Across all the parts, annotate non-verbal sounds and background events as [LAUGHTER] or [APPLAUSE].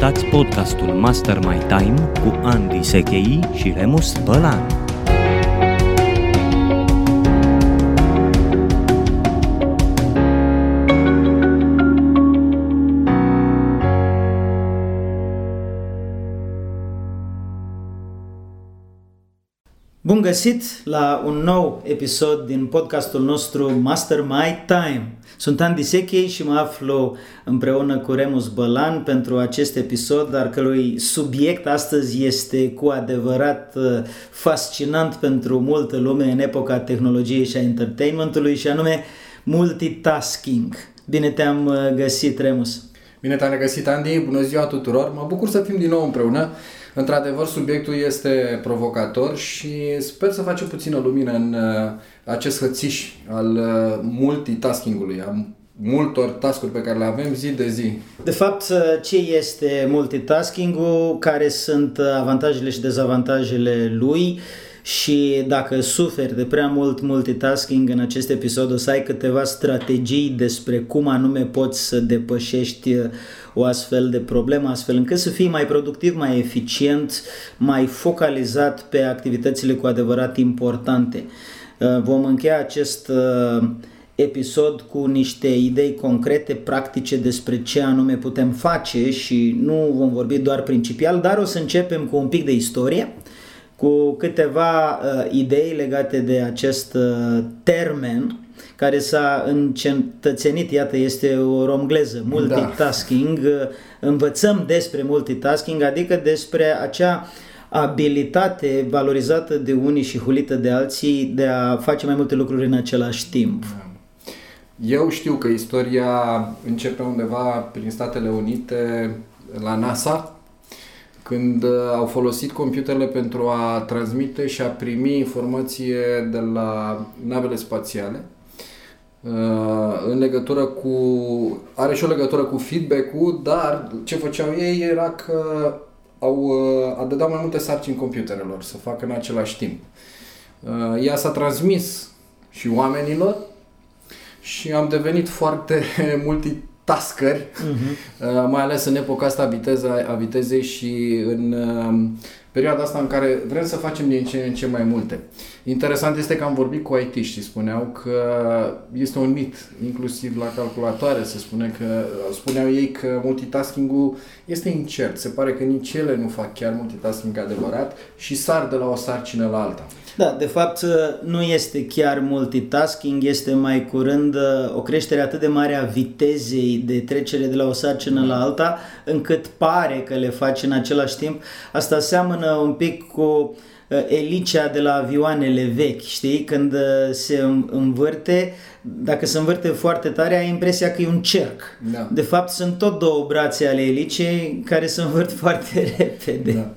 Ascultați podcastul Master My Time cu Andy Sechei și Remus Bălan. Bun găsit la un nou episod din podcastul nostru Master My Time. Sunt Andy Sechei și mă aflu împreună cu Remus Bălan pentru acest episod, dar cărui subiect astăzi este cu adevărat uh, fascinant pentru multă lume în epoca tehnologiei și a entertainmentului și anume multitasking. Bine te-am uh, găsit, Remus! Bine te-am găsit, Andy! Bună ziua tuturor! Mă bucur să fim din nou împreună. Într-adevăr, subiectul este provocator și sper să facem puțină lumină în uh, acest hățiș al uh, multitasking-ului, a multor tascuri pe care le avem zi de zi. De fapt, uh, ce este multitasking-ul, care sunt avantajele și dezavantajele lui și dacă suferi de prea mult multitasking în acest episod o să ai câteva strategii despre cum anume poți să depășești o astfel de problemă, astfel încât să fii mai productiv, mai eficient, mai focalizat pe activitățile cu adevărat importante. Uh, vom încheia acest uh, episod cu niște idei concrete, practice despre ce anume putem face și nu vom vorbi doar principial, dar o să începem cu un pic de istorie, cu câteva uh, idei legate de acest uh, termen care s-a încetățenit, iată, este o romgleză, multitasking, da. învățăm despre multitasking, adică despre acea abilitate valorizată de unii și hulită de alții de a face mai multe lucruri în același timp. Eu știu că istoria începe undeva prin Statele Unite, la NASA, când au folosit computerele pentru a transmite și a primi informație de la navele spațiale Uh, în legătură cu... are și o legătură cu feedback-ul, dar ce făceau ei era că au, uh, dădeau mai multe sarcini computerelor să facă în același timp. Uh, ea s-a transmis și oamenilor și am devenit foarte [LAUGHS] multitaskeri, uh-huh. mai ales în epoca asta a, viteza, a vitezei și în perioada asta în care vrem să facem din ce în ce mai multe. Interesant este că am vorbit cu it și spuneau că este un mit, inclusiv la calculatoare se spune că, spuneau ei că multitasking-ul este incert. Se pare că nici ele nu fac chiar multitasking adevărat și sar de la o sarcină la alta. Da, de fapt nu este chiar multitasking, este mai curând uh, o creștere atât de mare a vitezei de trecere de la o sarcină la alta, încât pare că le faci în același timp. Asta seamănă un pic cu uh, elicea de la avioanele vechi, știi? Când uh, se învârte, dacă se învârte foarte tare, ai impresia că e un cerc. Da. De fapt, sunt tot două brațe ale elicei care se învârt [LAUGHS] foarte repede. Da.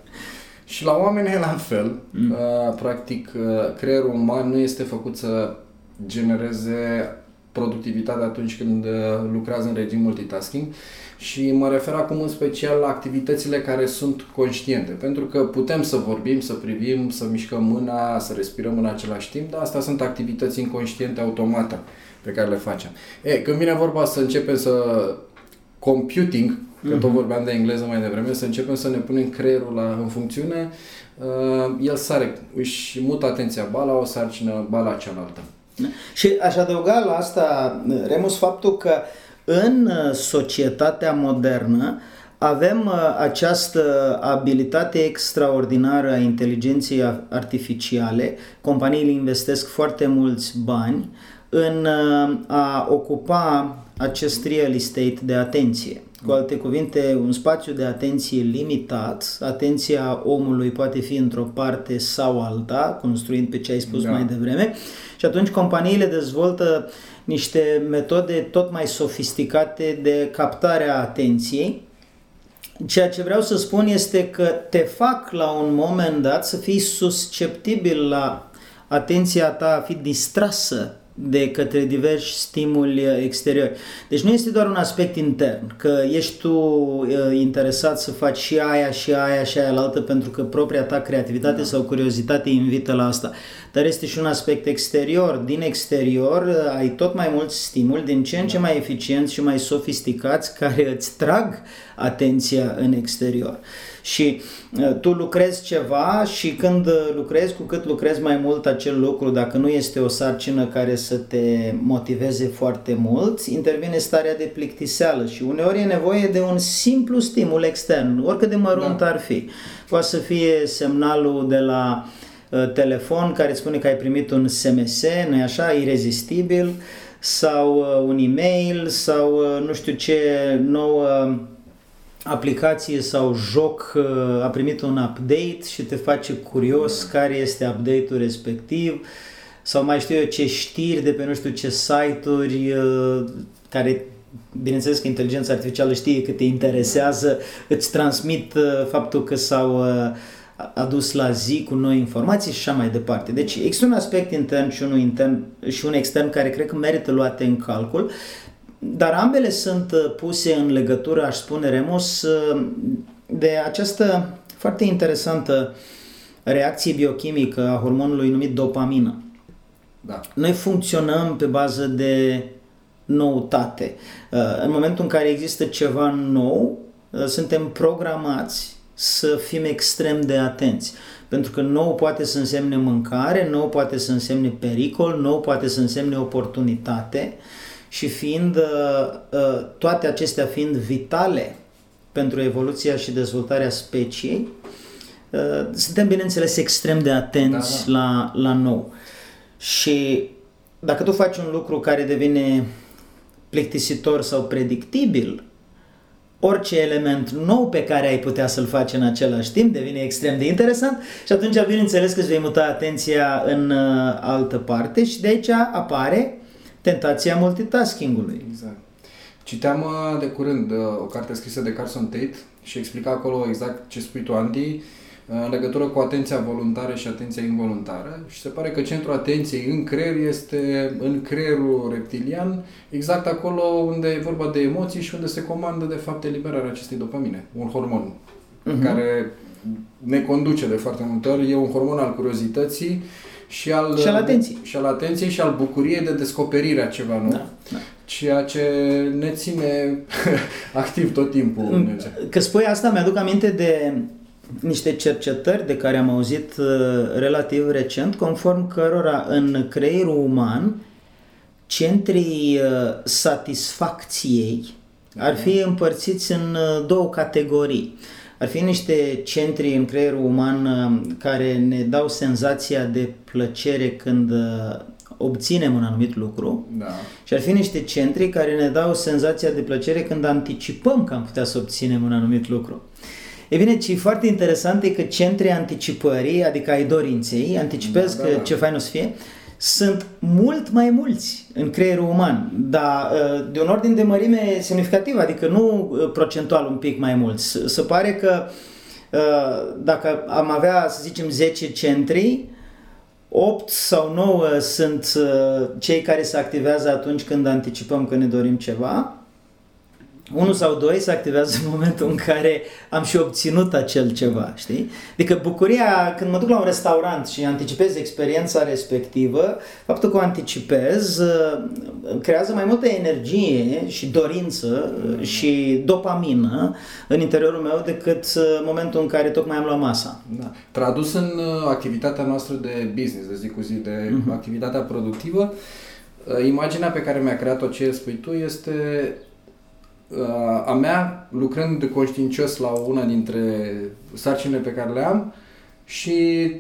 Și la oameni e la fel. Mm. Uh, practic, uh, creierul uman nu este făcut să genereze productivitate atunci când uh, lucrează în regim multitasking și mă refer acum în special la activitățile care sunt conștiente, pentru că putem să vorbim, să privim, să mișcăm mâna, să respirăm în același timp, dar astea sunt activități inconștiente automate pe care le facem. E, când vine vorba să începem să computing, că tot mhm. vorbeam de engleză mai devreme, să începem să ne punem creierul la, în funcțiune, uh, el sare, își mută atenția ba la o sarcină, ba la cealaltă. Da. Și aș adăuga la asta, Remus, faptul că în uh, societatea modernă avem uh, această abilitate extraordinară a inteligenței artificiale, companiile investesc foarte mulți bani în uh, a ocupa acest real estate de atenție. Cu alte cuvinte, un spațiu de atenție limitat, atenția omului poate fi într-o parte sau alta, construind pe ce ai spus da. mai devreme, și atunci companiile dezvoltă niște metode tot mai sofisticate de captare a atenției. Ceea ce vreau să spun este că te fac la un moment dat să fii susceptibil la atenția ta a fi distrasă de către diversi stimuli exteriori. Deci nu este doar un aspect intern, că ești tu uh, interesat să faci și aia și aia și aia la altă pentru că propria ta creativitate da. sau curiozitate invită la asta. Dar este și un aspect exterior. Din exterior uh, ai tot mai mulți stimuli, din ce în ce da. mai eficienți și mai sofisticați [LAUGHS] care îți trag atenția în exterior. Și uh, tu lucrezi ceva și când lucrezi, cu cât lucrezi mai mult acel lucru, dacă nu este o sarcină care să te motiveze foarte mult, intervine starea de plictiseală și uneori e nevoie de un simplu stimul extern, oricât de mărunt da. ar fi. Poate să fie semnalul de la uh, telefon care îți spune că ai primit un SMS, nu așa, irezistibil, sau uh, un e-mail, sau uh, nu știu ce nouă aplicație sau joc uh, a primit un update și te face curios care este update-ul respectiv. Sau mai știu eu ce știri de pe nu știu ce site-uri uh, care bineînțeles că inteligența artificială știe că te interesează, îți transmit uh, faptul că s-au adus la zi cu noi informații și așa mai departe. Deci există un aspect intern și unul intern și un extern care cred că merită luate în calcul dar ambele sunt uh, puse în legătură, aș spune Remus, uh, de această foarte interesantă reacție biochimică a hormonului numit dopamină. Da. Noi funcționăm pe bază de noutate. Uh, în momentul în care există ceva nou, suntem programați să fim extrem de atenți. Pentru că nou poate să însemne mâncare, nou poate să însemne pericol, nou poate să însemne oportunitate. Uh, și fiind uh, uh, toate acestea fiind vitale pentru evoluția și dezvoltarea speciei, uh, suntem bineînțeles extrem de atenți da, da. La, la nou. Și dacă tu faci un lucru care devine plictisitor sau predictibil, orice element nou pe care ai putea să-l faci în același timp devine extrem de interesant și atunci bineînțeles că îți vei muta atenția în altă parte și de aici apare tentația multitaskingului. Exact. Citeam uh, de curând uh, o carte scrisă de Carson Tate și explica acolo exact ce spui tu, Andy, uh, în legătură cu atenția voluntară și atenția involuntară și se pare că centrul atenției în creier este în creierul reptilian, exact acolo unde e vorba de emoții și unde se comandă de fapt eliberarea acestei dopamine, un hormon uh-huh. care ne conduce de foarte multe ori, e un hormon al curiozității și al, și al atenției. Și al atenției și al bucuriei de descoperire a ceva nou. Da, da. Ceea ce ne ține [LAUGHS] activ tot timpul. Mm, că spui asta, mi-aduc aminte de niște cercetări de care am auzit uh, relativ recent, conform cărora în creierul uman centrii uh, satisfacției ar fi împărțiți în uh, două categorii. Ar fi niște centri în creierul uman uh, care ne dau senzația de plăcere când uh, obținem un anumit lucru da. și ar fi niște centri care ne dau senzația de plăcere când anticipăm că am putea să obținem un anumit lucru. E bine, ce e foarte interesant e că centrii anticipării, adică ai dorinței, anticipezi da, da, că da. ce fain o să fie, sunt mult mai mulți în creierul uman, dar uh, de un ordin de mărime semnificativ, adică nu uh, procentual un pic mai mulți. Se pare că uh, dacă am avea, să zicem, 10 centri, 8 sau 9 sunt cei care se activează atunci când anticipăm că ne dorim ceva unul sau doi se activează în momentul în care am și obținut acel ceva, știi? Adică bucuria, când mă duc la un restaurant și anticipez experiența respectivă, faptul că o anticipez uh, creează mai multă energie și dorință uh, și dopamină în interiorul meu decât uh, momentul în care tocmai am luat masa. Da. Tradus în activitatea noastră de business, de zi cu zi, de uh-huh. activitatea productivă, imaginea pe care mi-a creat-o ce spui tu este a mea, lucrând conștiincios la una dintre sarcinile pe care le am și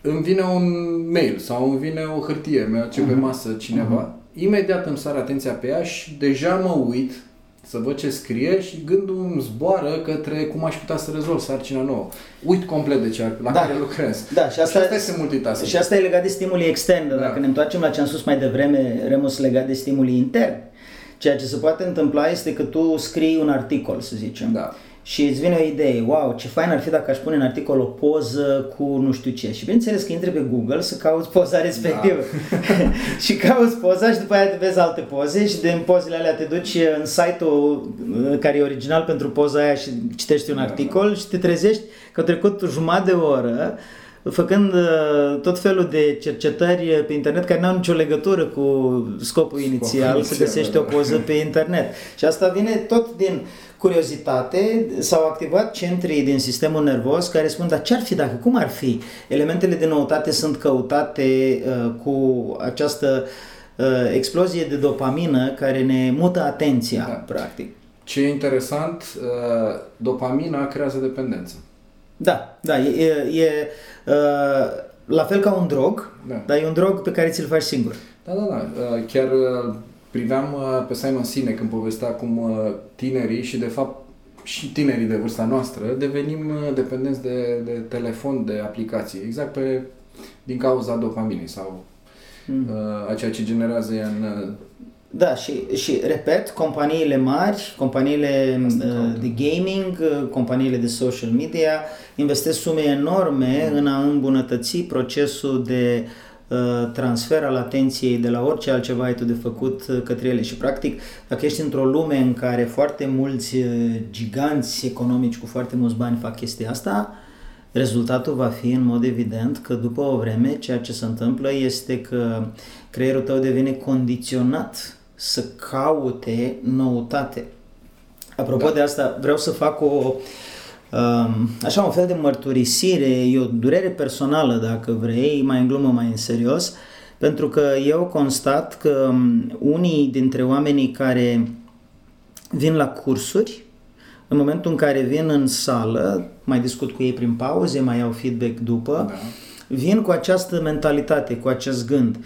îmi vine un mail sau îmi vine o hârtie, mi ce pe mhm. masă cineva, uh-huh. imediat îmi sar atenția pe ea și deja mă uit să văd ce scrie și gândul îmi zboară către cum aș putea să rezolv sarcina nouă. Uit complet de ce la da. care lucrez. Da, și asta, și asta este multitasking. Și asta e legat de stimulii externe. Da. Dacă ne întoarcem la ce am spus mai devreme, Remus legat de stimulii interni. Ceea ce se poate întâmpla este că tu scrii un articol, să zicem. Da. și îți vine o idee, wow, ce fain ar fi dacă aș pune în articol o poză cu nu știu ce. Și bineînțeles că intri pe Google să cauți poza respectivă. Da. [LAUGHS] și cauți poza și după aia te vezi alte poze și din pozele alea te duci în site-ul uh, care e original pentru poza aia și citești un da, articol da. și te trezești că a trecut jumătate de oră făcând uh, tot felul de cercetări pe internet care nu au nicio legătură cu scopul inițial, scopul să găsești da. o poză pe internet. Și asta vine tot din curiozitate, s-au activat centrii din sistemul nervos care spun, dar ce ar fi dacă, cum ar fi? Elementele de noutate sunt căutate uh, cu această uh, explozie de dopamină care ne mută atenția, da. practic. Ce e interesant, uh, dopamina creează dependență. Da, da, e, e uh, la fel ca un drog, da. dar e un drog pe care ți-l faci singur. Da, da, da. Uh, chiar uh, priveam uh, pe Simon Sinek când povestea cum uh, tinerii și de fapt și tinerii de vârsta noastră devenim uh, dependenți de, de telefon, de aplicații, exact pe, din cauza dopaminei sau mm. uh, a ceea ce generează ea în da, și, și repet, companiile mari, companiile uh, de gaming, uh, companiile de social media investesc sume enorme mm. în a îmbunătăți procesul de uh, transfer al atenției de la orice altceva ai tu de făcut uh, către ele. Și practic, dacă ești într-o lume în care foarte mulți uh, giganți economici cu foarte mulți bani fac chestia asta, rezultatul va fi în mod evident că după o vreme ceea ce se întâmplă este că creierul tău devine condiționat să caute noutate. Apropo da. de asta, vreau să fac o um, așa un fel de mărturisire, e o durere personală dacă vrei, mai în glumă, mai în serios, pentru că eu constat că um, unii dintre oamenii care vin la cursuri, în momentul în care vin în sală, mai discut cu ei prin pauze, mai iau feedback după, da. vin cu această mentalitate, cu acest gând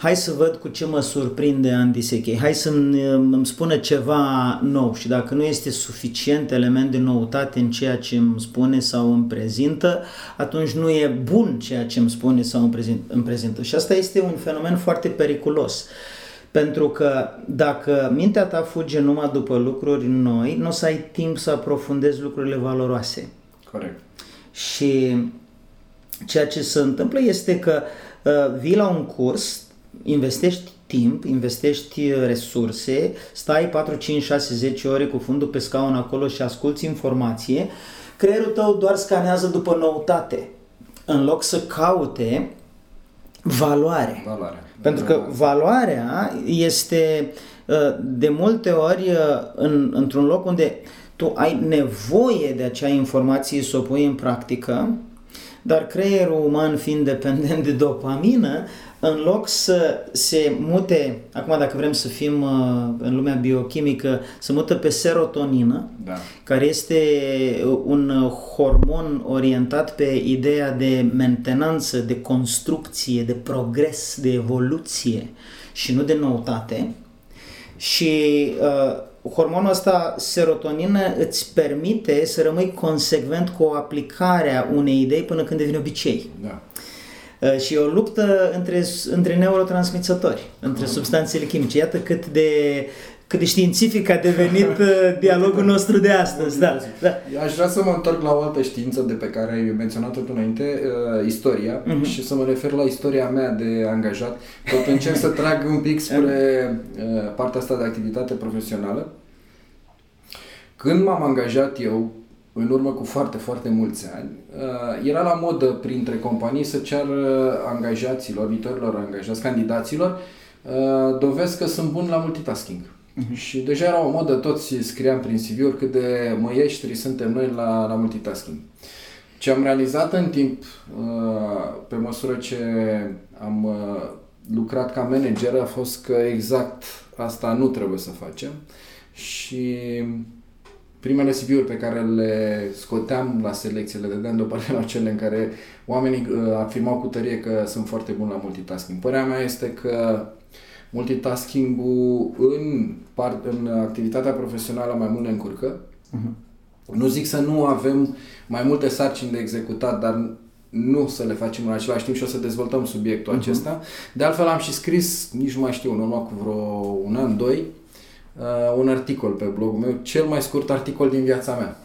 hai să văd cu ce mă surprinde Andy Sechei, hai să-mi îmi spună ceva nou și dacă nu este suficient element de noutate în ceea ce îmi spune sau îmi prezintă, atunci nu e bun ceea ce îmi spune sau îmi, prezint, îmi prezintă. Și asta este un fenomen foarte periculos. Pentru că dacă mintea ta fuge numai după lucruri noi, nu o să ai timp să aprofundezi lucrurile valoroase. Corect. Și ceea ce se întâmplă este că uh, vii la un curs, investești timp, investești resurse, stai 4, 5, 6, 10 ore cu fundul pe scaun acolo și asculti informație, creierul tău doar scanează după noutate, în loc să caute valoare. Valoare. Pentru că valoarea este uh, de multe ori uh, în, într-un loc unde tu ai nevoie de acea informație să o pui în practică, dar creierul uman fiind dependent de dopamină, în loc să se mute, acum dacă vrem să fim uh, în lumea biochimică, să mută pe serotonină, da. care este un hormon orientat pe ideea de mentenanță, de construcție, de progres, de evoluție și nu de noutate. Și uh, hormonul ăsta, serotonină, îți permite să rămâi consecvent cu aplicarea unei idei până când devine obicei. Da. Uh, și e o luptă între, între neurotransmițători, între substanțele chimice. Iată cât de cât de științific a devenit uh, dialogul nostru de astăzi. Da, da. Aș vrea să mă întorc la o altă știință de pe care ai menționat-o tu înainte, uh, istoria, uh-huh. și să mă refer la istoria mea de angajat. Tot încerc să trag un pic spre uh, partea asta de activitate profesională. Când m-am angajat eu, în urmă cu foarte, foarte mulți ani, uh, era la modă printre companii să ceară angajaților, viitorilor angajați, candidaților, uh, dovezi că sunt buni la multitasking. Uh-huh. Și deja era o modă, toți scriam prin CV-uri cât de măieștri suntem noi la, la multitasking. Ce am realizat în timp, uh, pe măsură ce am lucrat ca manager, a fost că exact asta nu trebuie să facem și primele CV-uri pe care le scoteam la selecție, le dădeam deoparte [LAUGHS] la cele în care oamenii uh, afirmau cu tărie că sunt foarte buni la multitasking. Părerea mea este că multitasking-ul în, part, în activitatea profesională mai mult ne încurcă. Uh-huh. Nu zic să nu avem mai multe sarcini de executat, dar nu să le facem în același timp și o să dezvoltăm subiectul uh-huh. acesta. De altfel am și scris, nici nu mai știu, în urmă cu vreo un an, doi, uh, un articol pe blogul meu, cel mai scurt articol din viața mea.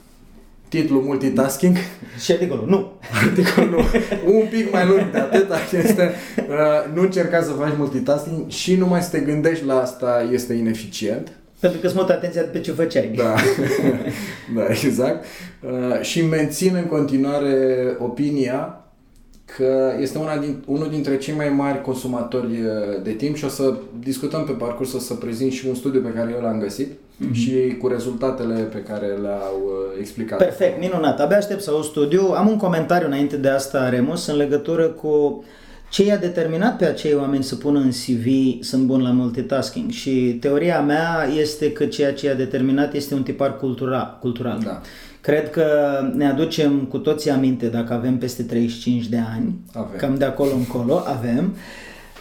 titlul multitasking. [LAUGHS] Și articolul, nu. [LAUGHS] Articolul nu. Un pic mai lung de atât, este uh, nu încerca să faci multitasking și numai să te gândești la asta este ineficient. Pentru că îți mut atenția pe ce făceai. Da, [LAUGHS] da exact. Uh, și mențin în continuare opinia că este una din, unul dintre cei mai mari consumatori uh, de timp și o să discutăm pe parcurs, o să prezint și un studiu pe care eu l-am găsit mm-hmm. și cu rezultatele pe care le-au uh, explicat. Perfect, minunat. Abia aștept să aud studiu. Am un comentariu înainte de asta, Remus, în legătură cu ce i-a determinat pe acei oameni să pună în CV sunt bun la multitasking și teoria mea este că ceea ce i-a determinat este un tipar cultura, cultural. Da. Cred că ne aducem cu toții aminte, dacă avem peste 35 de ani, Avem. cam de acolo încolo, avem,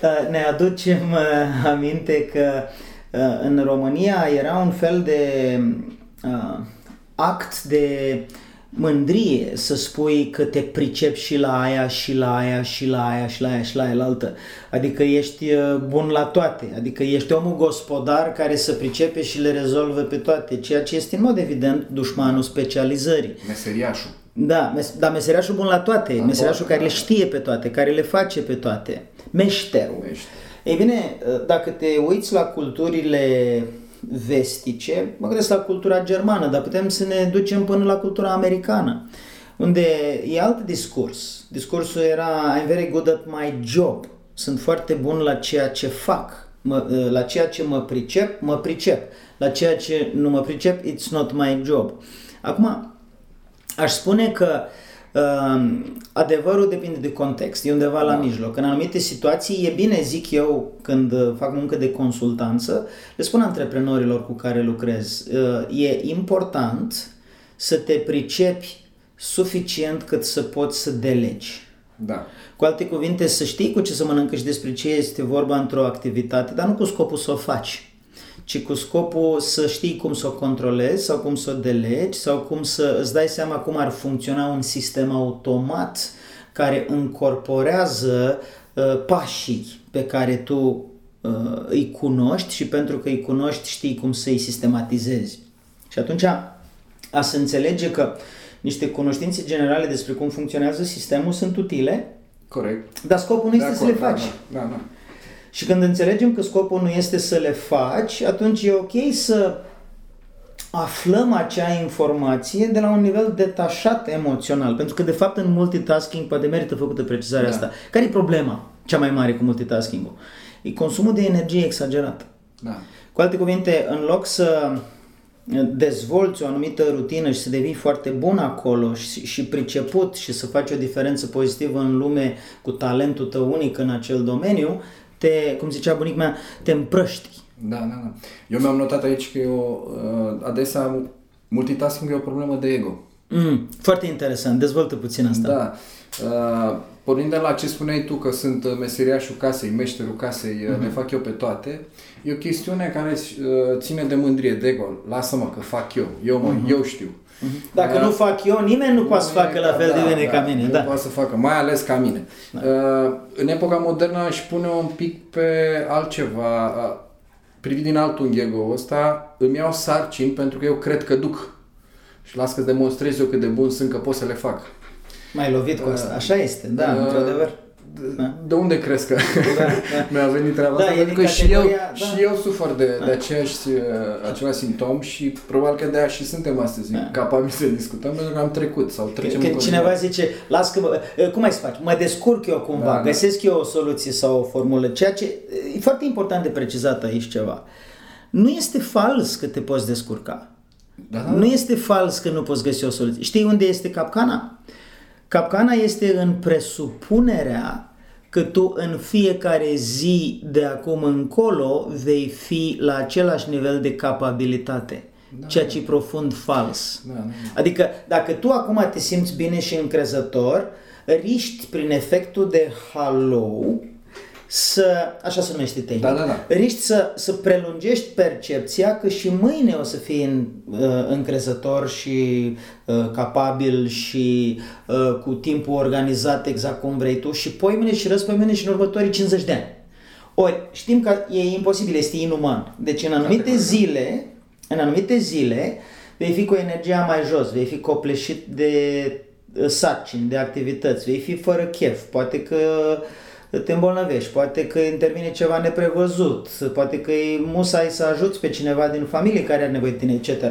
uh, ne aducem uh, aminte că uh, în România era un fel de act de mândrie să spui că te pricepi și la aia, și la aia, și la aia, și la aia, și la aia, la altă. Adică ești uh, bun la toate, adică ești omul gospodar care să pricepe și le rezolvă pe toate, ceea ce este în mod evident dușmanul specializării. Meseriașul. Da, mes- da meseriașul bun la toate, La meseriașul toate, care da. le știe pe toate, care le face pe toate. Meșterul. Meșter. Ei bine, uh, dacă te uiți la culturile vestice, mă gândesc la cultura germană, dar putem să ne ducem până la cultura americană, unde e alt discurs. Discursul era I'm very good at my job. Sunt foarte bun la ceea ce fac. Mă, la ceea ce mă pricep, mă pricep. La ceea ce nu mă pricep, it's not my job. Acum, aș spune că uh, adevărul depinde de context, e undeva la Da. mijloc. În anumite situații e bine, zic eu, când uh, fac muncă de consultanță, le spun antreprenorilor cu care lucrez, uh, e important să te pricepi suficient cât să poți să delegi. Da. Cu alte cuvinte, să știi cu ce să mănâncă și despre ce este vorba într-o activitate, dar nu cu scopul să o faci, ci cu scopul să știi cum să o controlezi sau cum să o delegi sau cum să îți dai seama cum ar funcționa un sistem automat care încorporează uh, pașii pe care tu uh, îi cunoști și pentru că îi cunoști știi cum să îi sistematizezi. Și atunci a să înțelege că niște cunoștințe generale despre cum funcționează sistemul sunt utile, Corect. dar scopul nu De este să acord, le faci. Da, da, da. Și când înțelegem că scopul nu este să le faci, atunci e ok să aflăm acea informație de la un nivel detașat emoțional. Pentru că, de fapt, în multitasking poate merită făcută precizarea Da. asta. Care e problema cea mai mare cu multitasking-ul? E consumul de energie exagerat. da. Cu alte cuvinte, în loc să dezvolți o anumită rutină și să devii foarte bun acolo și, și priceput și să faci o diferență pozitivă în lume cu talentul tău unic în acel domeniu, te, cum zicea bunica mea, te împrăști. Da, da, da. Eu mi-am notat aici că eu, uh, adesea multitasking e o problemă de ego. Mm, foarte interesant, dezvoltă puțin asta. Da. Uh, pornind de la ce spuneai tu că sunt uh, meseriașul casei, meșterul casei, uh, le fac eu pe toate, e o chestiune care uh, ține de mândrie, de ego. Lasă-mă că fac eu, eu, mă, eu știu. Dacă nu fac eu, nimeni nu poate să facă la fel de bine ca mine. Nu Da. poate să facă, mai ales ca mine. Uh, în epoca modernă aș pune un pic pe altceva, uh, privit din alt unghi ego ăsta, îmi iau sarcini pentru că eu cred că duc. Și las că-ți demonstrez eu cât de bun sunt că pot să le fac. Mai lovit cu asta. Așa este, da, Uh, într-adevăr. De, Da. de unde crezi că da. [LAUGHS] mi-a venit treaba Da, asta? e Pentru din că și eu, categoria- da. și eu sufăr de, de aceeași, uh, același simptom și probabil că de aia și suntem astăzi Da. capabili să discutăm pentru că am trecut sau trecem Când în cineva continuare. zice, las că, mă- eh, cum ai să faci? Mă descurc eu cumva, Da, da, da. găsesc eu o soluție sau o formulă. Ceea ce e foarte important de precizat aici ceva. Nu este fals că te poți descurca. Da, da, Nu este fals că nu poți găsi o soluție. Știi unde este capcana? Capcana este în presupunerea că tu în fiecare zi de acum încolo vei fi la același nivel de capabilitate, da. ceea ce e profund fals. Da, da, da. Adică dacă tu acum te simți bine și încrezător, riști prin efectul de halo să, așa se numește tehnic, Da, da, da. riști să, să prelungești percepția că și mâine o să fii în, uh, încrezător și uh, capabil și uh, cu timpul organizat exact cum vrei tu și poimâine și răspăimâine și în următorii 50 de ani. Ori știm că e imposibil, este inuman. Deci în anumite zile, în anumite zile vei fi cu energia mai jos, vei fi copleșit de uh, sarcini, de activități, vei fi fără chef, poate că te îmbolnăvești, poate că intervine ceva neprevăzut, poate că e musai să ajuți pe cineva din familie care are nevoie de tine, etc.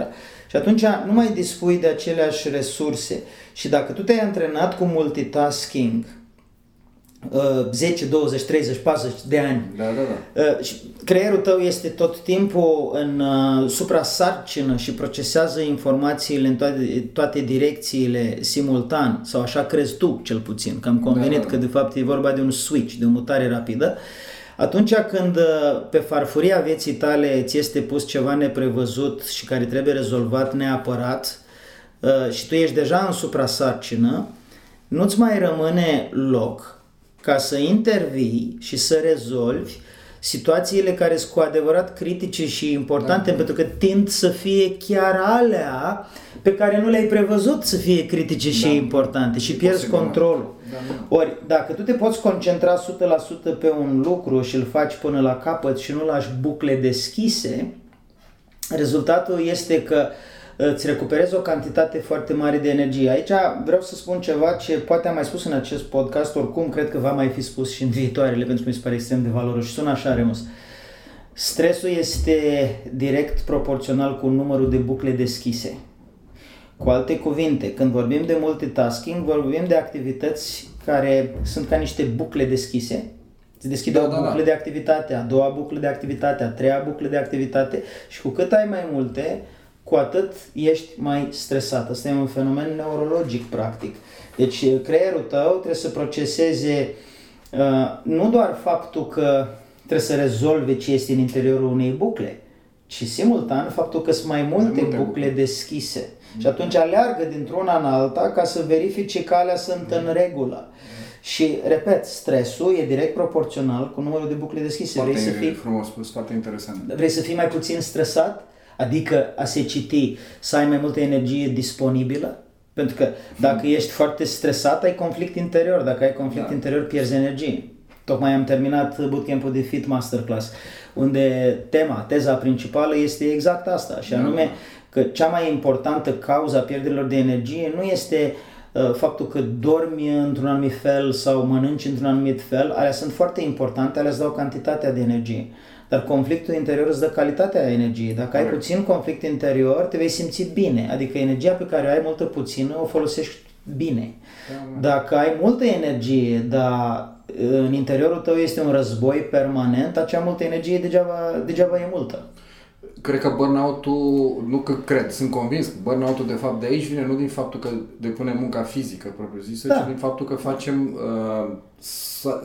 Și atunci nu mai dispui de aceleași resurse. Și dacă tu te-ai antrenat cu multitasking, 10, 20, 30, 40 de ani. Da, da, da. Uh, și creierul tău este tot timpul în uh, suprasarcină și procesează informațiile în toate, toate direcțiile simultan, sau așa crezi tu cel puțin, că am convenit da, da. că de fapt e vorba de un switch, de o mutare rapidă. Atunci când uh, pe farfuria vieții tale ți este pus ceva neprevăzut și care trebuie rezolvat neapărat și tu ești deja în suprasarcină, nu-ți mai rămâne loc ca să intervii și să rezolvi situațiile care sunt cu adevărat critice și importante, da. pentru că tind să fie chiar alea pe care nu le-ai prevăzut să fie critice da. și importante și pierzi posibil, controlul. Da, da. Ori, dacă tu te poți concentra 100% pe un lucru și îl faci până la capăt și nu lași bucle deschise, rezultatul este că uh, îți recuperezi o cantitate foarte mare de energie. Aici vreau să spun ceva ce poate am mai spus în acest podcast, oricum cred că va mai fi spus și în viitoarele, pentru că mi se pare extrem de valoros și sună așa, Remus. Stresul este direct proporțional cu numărul de bucle deschise. Cu alte cuvinte, când vorbim de multitasking, vorbim de activități care sunt ca niște bucle deschise. Se deschide da, o buclă da, da. de activitate, a doua buclă de activitate, a treia buclă de activitate și cu cât ai mai multe, cu atât ești mai stresat. Asta e un fenomen neurologic, practic. Deci creierul tău trebuie să proceseze uh, nu doar faptul că trebuie să rezolve ce este în interiorul unei bucle, ci simultan faptul că sunt mai multe, multe bucle deschise. Mm. Și atunci aleargă dintr-una în alta ca să verifice că alea sunt mm. în regulă. Și, repet, stresul e direct proporțional cu numărul de bucle deschise. Foarte vrei să fii, frumos spus, foarte interesant. Vrei să fii mai puțin stresat? Adică a se citi, să ai mai multă energie disponibilă, pentru că dacă ești foarte stresat, ai conflict interior. Dacă ai conflict da. interior, pierzi energie. Tocmai am terminat bootcamp-ul de Fit Masterclass, unde tema, teza principală este exact asta, și anume că cea mai importantă cauza pierderilor de energie nu este uh, faptul că dormi într-un anumit fel sau mănânci într-un anumit fel, alea sunt foarte importante, alea îți dau cantitatea de energie. Dar conflictul interior îți dă calitatea energiei. Dacă ai puțin conflict interior, te vei simți bine. Adică energia pe care o ai multă puțină, o folosești bine. Da, Dacă ai multă energie, dar în interiorul tău este un război permanent, acea multă energie degeaba, degeaba e multă. Cred că burnout-ul, nu că cred, sunt convins că burnout-ul de fapt de aici vine nu din faptul că depunem munca fizică propriu zisă, da. ci din faptul că facem uh,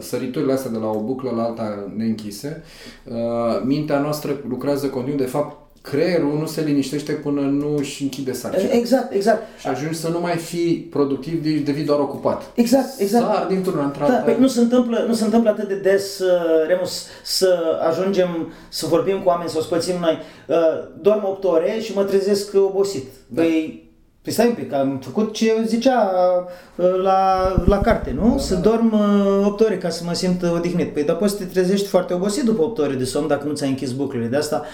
săriturile astea de la o buclă la alta neînchise. Uh, mintea noastră lucrează continuu, de fapt creierul nu se liniștește până nu își închide sarcina. Exact, exact. Și ajungi să nu mai fii productiv, deci devii doar ocupat. Exact, exact. Sar dintr-una într da, păi nu se întâmplă, nu se întâmplă atât de des, uh, Remus, să ajungem să vorbim cu oameni, să o spățim noi. Uh, dorm 8 ore și mă trezesc obosit. Da. Păi Păi stai un pic, am făcut ce zicea uh, la, la carte, nu? Da, să da. dorm 8 ore ca să mă simt odihnit. Păi dar poți să te trezești foarte obosit după 8 ore de somn dacă nu ți-ai închis buclele. De asta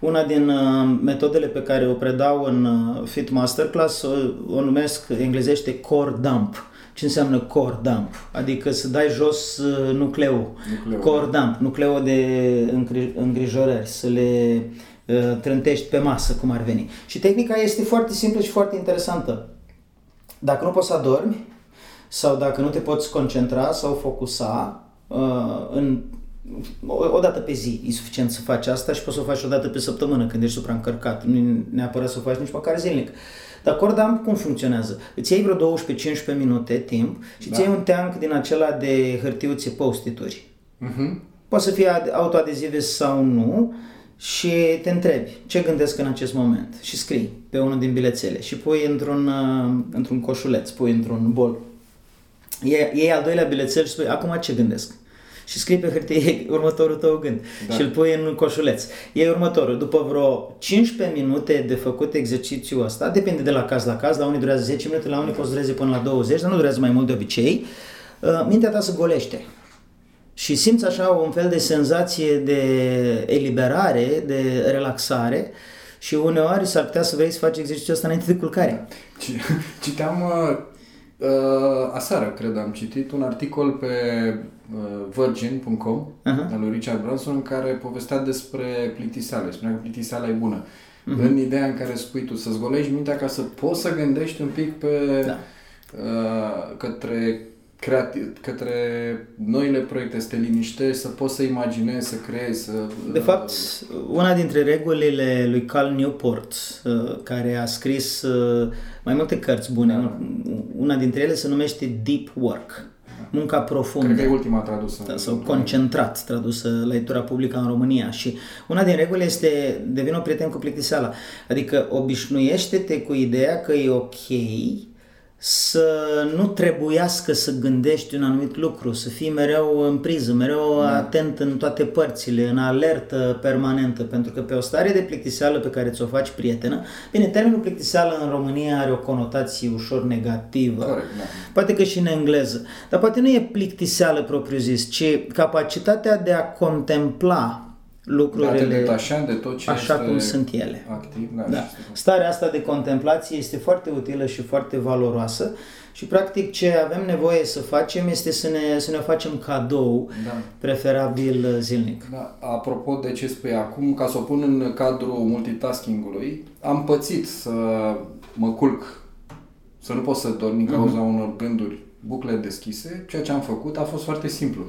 una din uh, metodele pe care o predau în uh, Fit Masterclass o, o numesc englezește core dump. Ce înseamnă core dump? Adică să dai jos uh, nucleul. nucleu core da. dump, nucleul de îngrijorări, să le uh, trântești pe masă, cum ar veni. Și tehnica este foarte simplă și foarte interesantă. Dacă nu poți să adormi, sau dacă nu te poți concentra sau focusa uh, în o, o dată pe zi e suficient să faci asta și poți să o faci o dată pe săptămână când ești supraîncărcat. Nu e neapărat să o faci nici măcar zilnic. Dar cordam cum funcționează? Îți iei vreo 12-15 minute timp și da. îți iei un teanc din acela de hârtiuțe post-ituri. Uh-huh. Poate să fie autoadezive sau nu și te întrebi ce gândesc în acest moment și scrii pe unul din bilețele și pui într-un, uh, într-un coșuleț, pui într-un bol. Iei, iei al doilea bilețel și spui acum ce gândesc și scrii pe hârtie următorul tău gând da. și îl pui în coșuleț. E următorul. După vreo 15 minute de făcut exercițiul ăsta, depinde de la caz la caz, la unii durează 10 minute, la unii poți dureze până la 20, dar nu durează mai mult de obicei, uh, mintea ta se golește. Și simți așa un fel de senzație de eliberare, de relaxare și uneori s-ar putea să vrei să faci exercițiul ăsta înainte de culcare. [LAUGHS] Citeam uh, uh, aseară, cred, am citit un articol pe uh, virgin.com uh-huh. al lui Richard Branson în care povestea despre plictiseală. Spunea că plictiseala e bună. Uh-huh. În ideea în care spui tu să-ți golești mintea ca să poți să gândești un pic pe da. uh, către creativ, către noile proiecte, să te liniștești, să poți să imaginezi, să creezi, să... De fapt, una dintre regulile lui Cal Newport, uh, care a scris uh, mai multe cărți bune, da. una dintre ele se numește Deep Work, munca profundă. Cred că e ultima tradusă. Da, sau concentrat tradusă la editura publică în România. Și una din reguli este devin o prieten cu plictiseala. Adică obișnuiește-te cu ideea că e ok să nu trebuiască să gândești un anumit lucru, să fii mereu în priză, mereu da. atent în toate părțile, în alertă permanentă, pentru că pe o stare de plictiseală pe care ți-o faci prietenă, bine, termenul plictiseală în România are o conotație ușor negativă, Corect, da. poate că și în engleză, dar poate nu e plictiseală propriu zis, ci capacitatea de a contempla lucrurile de așa, de tot ce așa cum sunt ele. Activ, da, da. Starea asta de contemplație este foarte utilă și foarte valoroasă și practic ce avem nevoie să facem este să ne, să ne facem cadou, da. preferabil zilnic. Da. Apropo de ce spui acum, ca să o pun în cadrul multitaskingului, am pățit să mă culc, să nu pot să dorm din cauza uh-huh. unor gânduri, bucle deschise. Ceea ce am făcut a fost foarte simplu.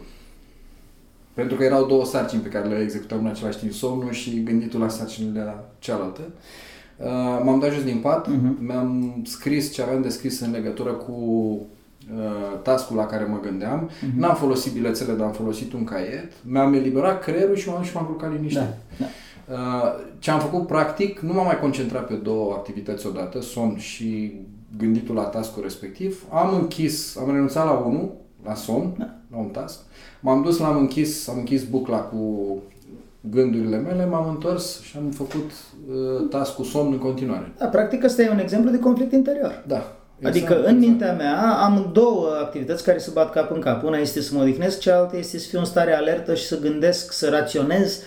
Pentru că erau două sarcini pe care le executam în același timp, somnul și gânditul la sarcinile cealaltă. Uh, m-am dat jos din pat, uh-huh. mi-am scris ce aveam de scris în legătură cu uh, task-ul la care mă gândeam. Uh-huh. N-am folosit bilețele, dar am folosit un caiet. Mi-am eliberat creierul și m-am și m-am culcat liniștit. Da, da. Uh, ce am făcut practic, nu m-am mai concentrat pe două activități odată, somn și gânditul la task respectiv. Am închis, am renunțat la unul, la somn, da. la un task. M-am dus, l-am închis, am închis bucla cu gândurile mele, m-am întors și am făcut uh, task cu somn în continuare. Da, practic ăsta e un exemplu de conflict interior. Da. Exact, adică în exact. mintea mea am două activități care se bat cap în cap. Una este să mă odihnesc, cealaltă este să fiu în stare alertă și să gândesc, să raționez uh,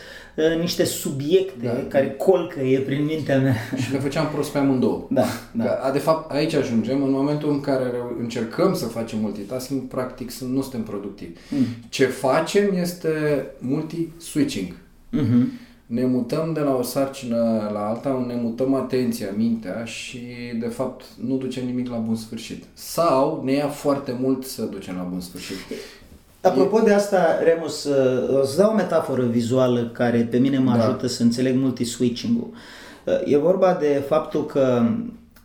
niște subiecte da. care colcăie prin mintea mea. Și le făceam prost pe amândouă. Da, da. de fapt, aici ajungem în momentul în care încercăm să facem multitasking, practic nu suntem productivi. Mm. Ce facem este multi-switching. Mm-hmm ne mutăm de la o sarcină la alta, ne mutăm atenția, mintea și de fapt nu ducem nimic la bun sfârșit. Sau ne ia foarte mult să ducem la bun sfârșit. Apropo de asta, Remus, uh, o să dau o metaforă vizuală care pe mine mă da. ajută să înțeleg multi-switching-ul. Uh, e vorba de faptul că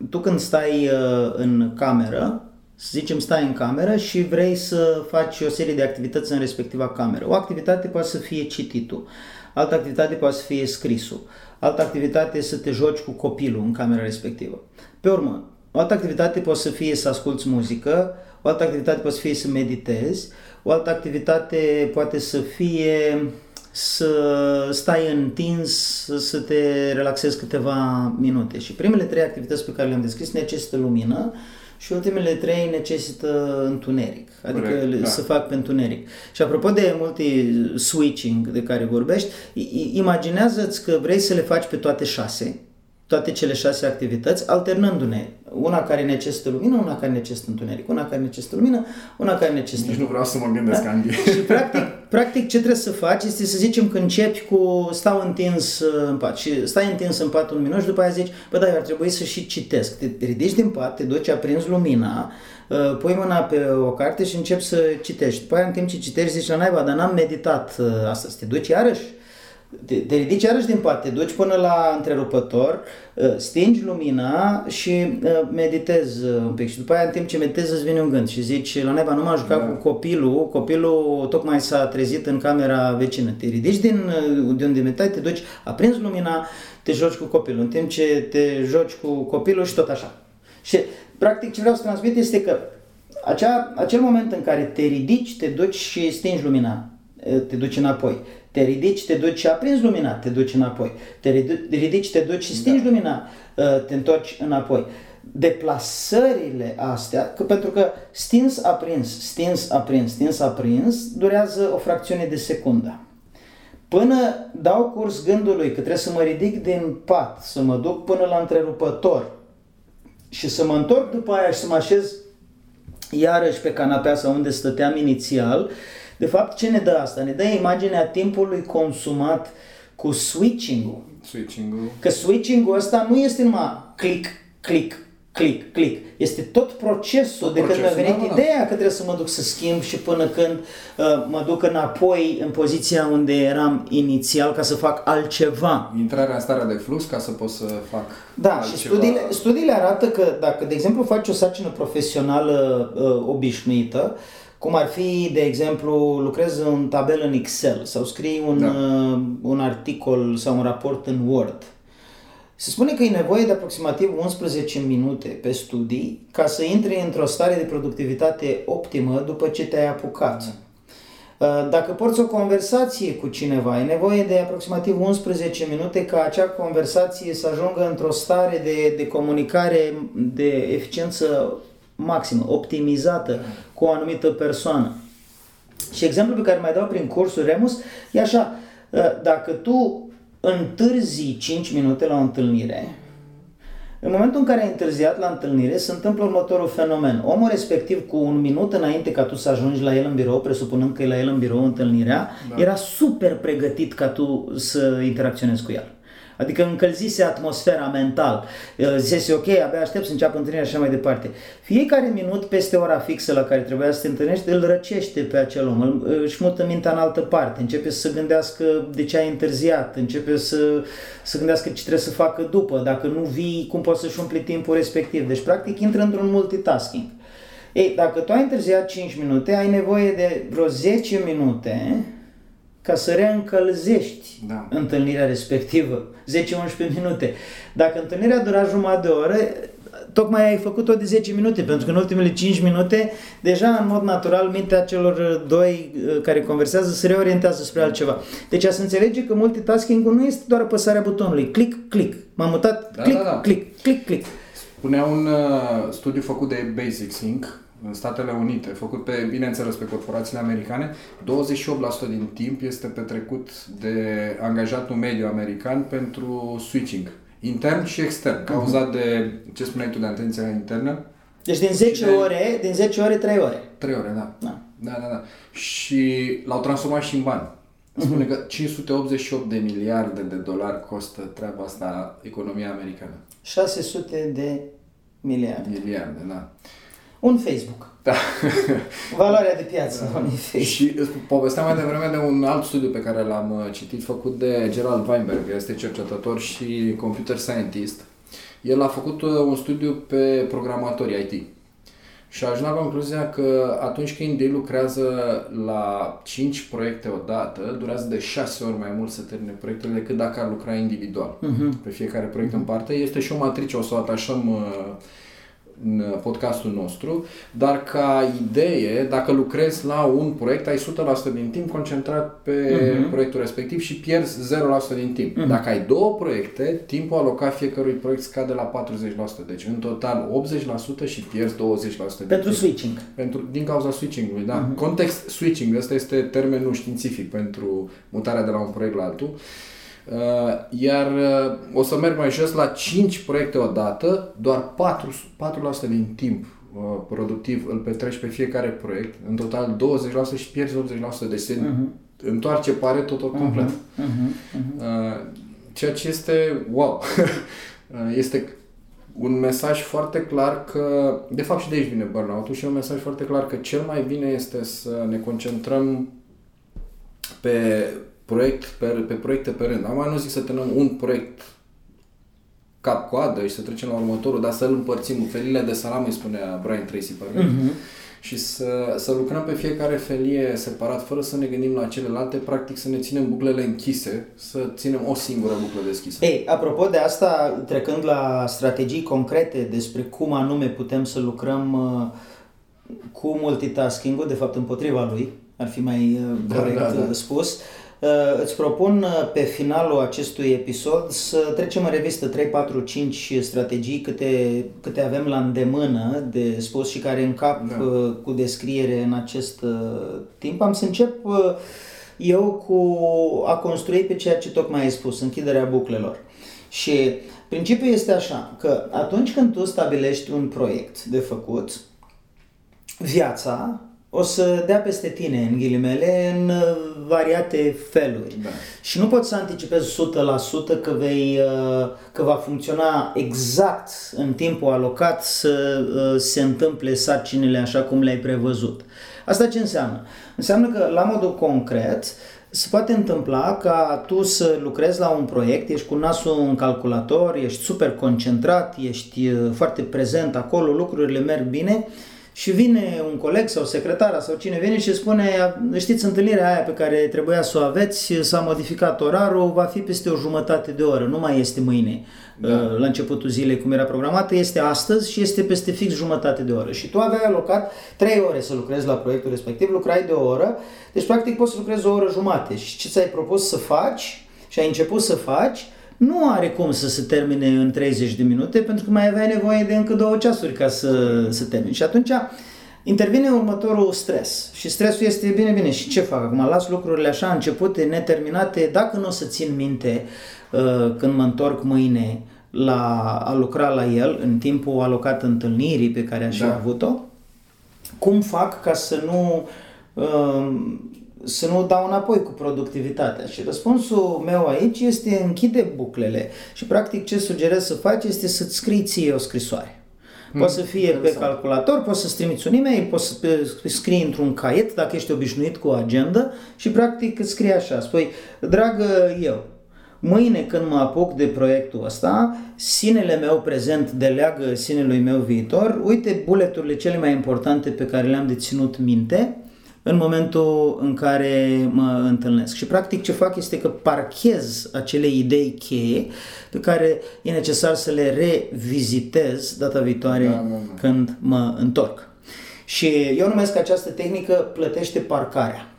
tu când stai uh, în cameră, să zicem stai în cameră și vrei să faci o serie de activități în respectiva cameră. O activitate poate să fie cititul, altă activitate poate să fie scrisul, altă activitate să te joci cu copilul în camera respectivă. Pe urmă, o altă activitate poate să fie să asculți muzică, o altă activitate poate să fie să meditezi, o altă activitate poate să fie să stai întins, să te relaxezi câteva minute. Și primele trei activități pe care le-am descris necesită lumină, și ultimele trei necesită întuneric, adică Corect, da. să fac pe întuneric. Și apropo de multi-switching de care vorbești, imaginează-ți că vrei să le faci pe toate șase, toate cele șase activități, alternându-ne. Una care necesită lumină, una care necesită întuneric, una care necesită lumină, una care necesită... Nici nu vreau să mă gândesc, da? Andy. [LAUGHS] Și practic, practic ce trebuie să faci este să zicem că începi cu stau întins uh, în pat și stai întins în pat un minut și după aia zici, bă da, eu ar trebui să și citesc. Te ridici din pat, te duci, aprinzi lumina, uh, pui mâna pe o carte și începi să citești. După aia în timp ce citești zici la naiba, dar n-am meditat uh, asta, să te duci iarăși te, te ridici iarăși din pat, te duci până la întrerupător, uh, stingi lumina și uh, meditezi uh, un pic. Și după aia în timp ce meditezi îți vine un gând și zici la neba nu m-a jucat da. cu copilul, copilul tocmai s-a trezit în camera vecină, te ridici din, de unde meditai, te duci, aprinzi lumina, te joci cu copilul, în timp ce te joci cu copilul și tot așa. Și practic ce vreau să transmit este că acea, acel moment în care te ridici, te duci și stingi lumina, te duci înapoi te ridici, te duci și aprinzi lumina, te duci înapoi. Te ridici, te duci și stingi da. lumina, uh, te întorci înapoi. Deplasările astea, că pentru că stins, aprins, stins, aprins, stins, aprins, durează o fracțiune de secundă. Până dau curs gândului că trebuie să mă ridic din pat, să mă duc până la întrerupător și să mă întorc după aia și să mă așez iarăși pe canapea sau unde stăteam inițial, de fapt ce ne dă asta? Ne dă imaginea timpului consumat cu switching-ul. Switching-ul. Că switching-ul ăsta nu este numai click, click, click, click. Este tot procesul Tot de când mi-a procesul, venit da, da. ideea că trebuie să mă duc să schimb și până când uh, mă duc înapoi în poziția unde eram inițial ca să fac altceva. Intrarea în starea de flux ca să pot să fac Da, altceva. și studiile, studiile arată că dacă, de exemplu, faci o sarcină profesională uh, obișnuită, cum ar fi, de exemplu, lucrezi în tabel în Excel sau scrii un, Da. uh, un articol sau un raport în Word, se spune că e nevoie de aproximativ 11 minute pe studii ca să intri într-o stare de productivitate optimă după ce te-ai apucat. Uh, Dacă porți o conversație cu cineva, e nevoie de aproximativ 11 minute ca acea conversație să ajungă într-o stare de, de comunicare de eficiență maximă, optimizată cu o anumită persoană. Și exemplul pe care mai dau prin cursul Remus e așa, uh, dacă tu întârzi 5 minute la o întâlnire, în momentul în care ai întârziat la întâlnire, se întâmplă următorul fenomen. Omul respectiv, cu un minut înainte ca tu să ajungi la el în birou, presupunând că e la el în birou întâlnirea, da. era super pregătit ca tu să interacționezi cu el. Adică încălzise atmosfera mental. Zise, ok, abia aștept să înceapă întâlnirea și așa mai departe. Fiecare minut peste ora fixă la care trebuia să te întâlnești, îl răcește pe acel om, îl- își șmută mintea în altă parte, începe să se gândească de ce ai întârziat, începe să, să gândească ce trebuie să facă după, dacă nu vii, cum poți să-și umpli timpul respectiv. Deci, practic, intră într-un multitasking. Ei, dacă tu ai întârziat 5 minute, ai nevoie de vreo 10 minute ca să reîncălzești Da. întâlnirea respectivă, 10-11 minute. Dacă întâlnirea dura jumătate de oră, tocmai ai făcut-o de 10 minute, pentru că în ultimele 5 minute, deja în mod natural, mintea celor doi uh, care conversează se reorientează spre altceva. Deci a să înțelege că multitasking-ul nu este doar apăsarea butonului, click, click, m-am mutat, Da, click, da, da. click, click, click. Spunea un uh, studiu făcut de Basic Inc. în Statele Unite, făcut pe, bineînțeles, pe corporațiile americane, 28% din timp este petrecut de angajatul mediu american pentru switching, intern și extern, cauzat de, ce spuneai tu, de atenția internă, Deci din 10 de- ore, din 10 ore, 3 ore. 3 ore, da. Da. Da, da, da. Și l-au transformat și în bani. Spune că 588 de miliarde de dolari costă treaba asta economia americană. 600 de miliarde. Miliarde, da. Un Facebook. Da. [LAUGHS] Valoarea de piață a unui Facebook. Și îți povesteam mai devreme de un alt studiu pe care l-am uh, citit, făcut de Gerald Weinberg, este cercetător și computer scientist. El a făcut uh, un studiu pe programatori IT. Și a ajuns la concluzia că atunci când ei lucrează la 5 proiecte odată, durează de 6 ori mai mult să termine proiectele decât dacă ar lucra individual. Uh-huh. Pe fiecare proiect în parte. Este și o matrice, o să o atașăm uh, în podcastul nostru, dar ca idee, dacă lucrezi la un proiect, ai 100% din timp concentrat pe uh-huh. proiectul respectiv și pierzi 0% din timp. Uh-huh. Dacă ai două proiecte, timpul alocat fiecărui proiect scade la 40%, deci în total 80% și pierzi 20% din Pentru timp. switching. Pentru, din cauza switching-ului, da. Uh-huh. Context switching, ăsta este termenul științific pentru mutarea de la un proiect la altul. Uh, iar uh, o să merg mai jos la 5 proiecte odată, doar 4, 4% din timp uh, productiv îl petreci pe fiecare proiect, în total 20% și pierzi 80%, deci se uh-huh. întoarce pare totul complet. Uh-huh. Uh, ceea ce este wow. Uh, [LAUGHS] este un mesaj foarte clar că, de fapt și de aici vine burnout-ul și e un mesaj foarte clar că cel mai bine este să ne concentrăm pe, proiect, pe, pe proiecte pe rând. Am nu zic să terminăm un proiect cap-coadă și să trecem la următorul, dar să-l împărțim în felile de salam, îi spunea Brian Tracy, parcă. Uh-huh. Și să, să lucrăm pe fiecare felie separat, fără să ne gândim la celelalte, practic să ne ținem buclele închise, să ținem o singură buclă deschisă. Ei, apropo de asta, trecând la strategii concrete despre cum anume putem să lucrăm uh, cu multitasking-ul, de fapt împotriva lui, ar fi mai uh, Da, corect da, da. spus, uh, îți propun uh, pe finalul acestui episod să trecem în revistă 3, 4, 5 strategii câte, câte avem la îndemână de spus și care încap Da. uh, cu descriere în acest uh, timp. Am să încep uh, eu cu a construi pe ceea ce tocmai ai spus, închiderea buclelor. Și principiul este așa, că atunci când tu stabilești un proiect de făcut, viața o să dea peste tine, în ghilimele, în uh, variate feluri. Da. Și nu poți să anticipezi 100% că, vei, uh, că va funcționa exact în timpul alocat să uh, se întâmple sarcinile așa cum le-ai prevăzut. Asta ce înseamnă? Înseamnă că, la modul concret, se poate întâmpla ca tu să lucrezi la un proiect, ești cu nasul în calculator, ești super concentrat, ești foarte prezent acolo, lucrurile merg bine, și vine un coleg sau secretara sau cine vine și spune, știți, întâlnirea aia pe care trebuia să o aveți, s-a modificat orarul, va fi peste o jumătate de oră, nu mai este mâine da. Uh, la începutul zilei cum era programată, este astăzi și este peste fix jumătate de oră. Și tu aveai alocat 3 ore să lucrezi la proiectul respectiv, lucrai de o oră, deci practic poți să lucrezi o oră jumate. Și ce ți-ai propus să faci și ai început să faci, nu are cum să se termine în 30 de minute pentru că mai aveai nevoie de încă două ceasuri ca să se termine. Și atunci intervine următorul stres. Și stresul este bine, bine. Și ce fac acum? Las lucrurile așa începute, neterminate. Dacă nu o să țin minte uh, când mă întorc mâine la a lucra la el în timpul alocat întâlnirii pe care aș da. avut-o, cum fac ca să nu uh, să nu dau înapoi cu productivitatea. Și răspunsul meu aici este închide buclele și practic ce sugerez să faci este să-ți scrii ție o scrisoare. Poate să fie pe calculator, poți să-ți trimiți un e-mail, poți să scrii într-un caiet dacă ești obișnuit cu o agenda și practic îți scrie așa, spui, dragă eu, mâine când mă apuc de proiectul ăsta, sinele meu prezent deleagă sinelui meu viitor, uite buleturile cele mai importante pe care le-am de ținut minte, în momentul în care mă întâlnesc. Și practic ce fac este că parchez acele idei cheie pe care e necesar să le revizitez data viitoare da, da, da. când mă întorc. Și eu numesc această tehnică plătește parcarea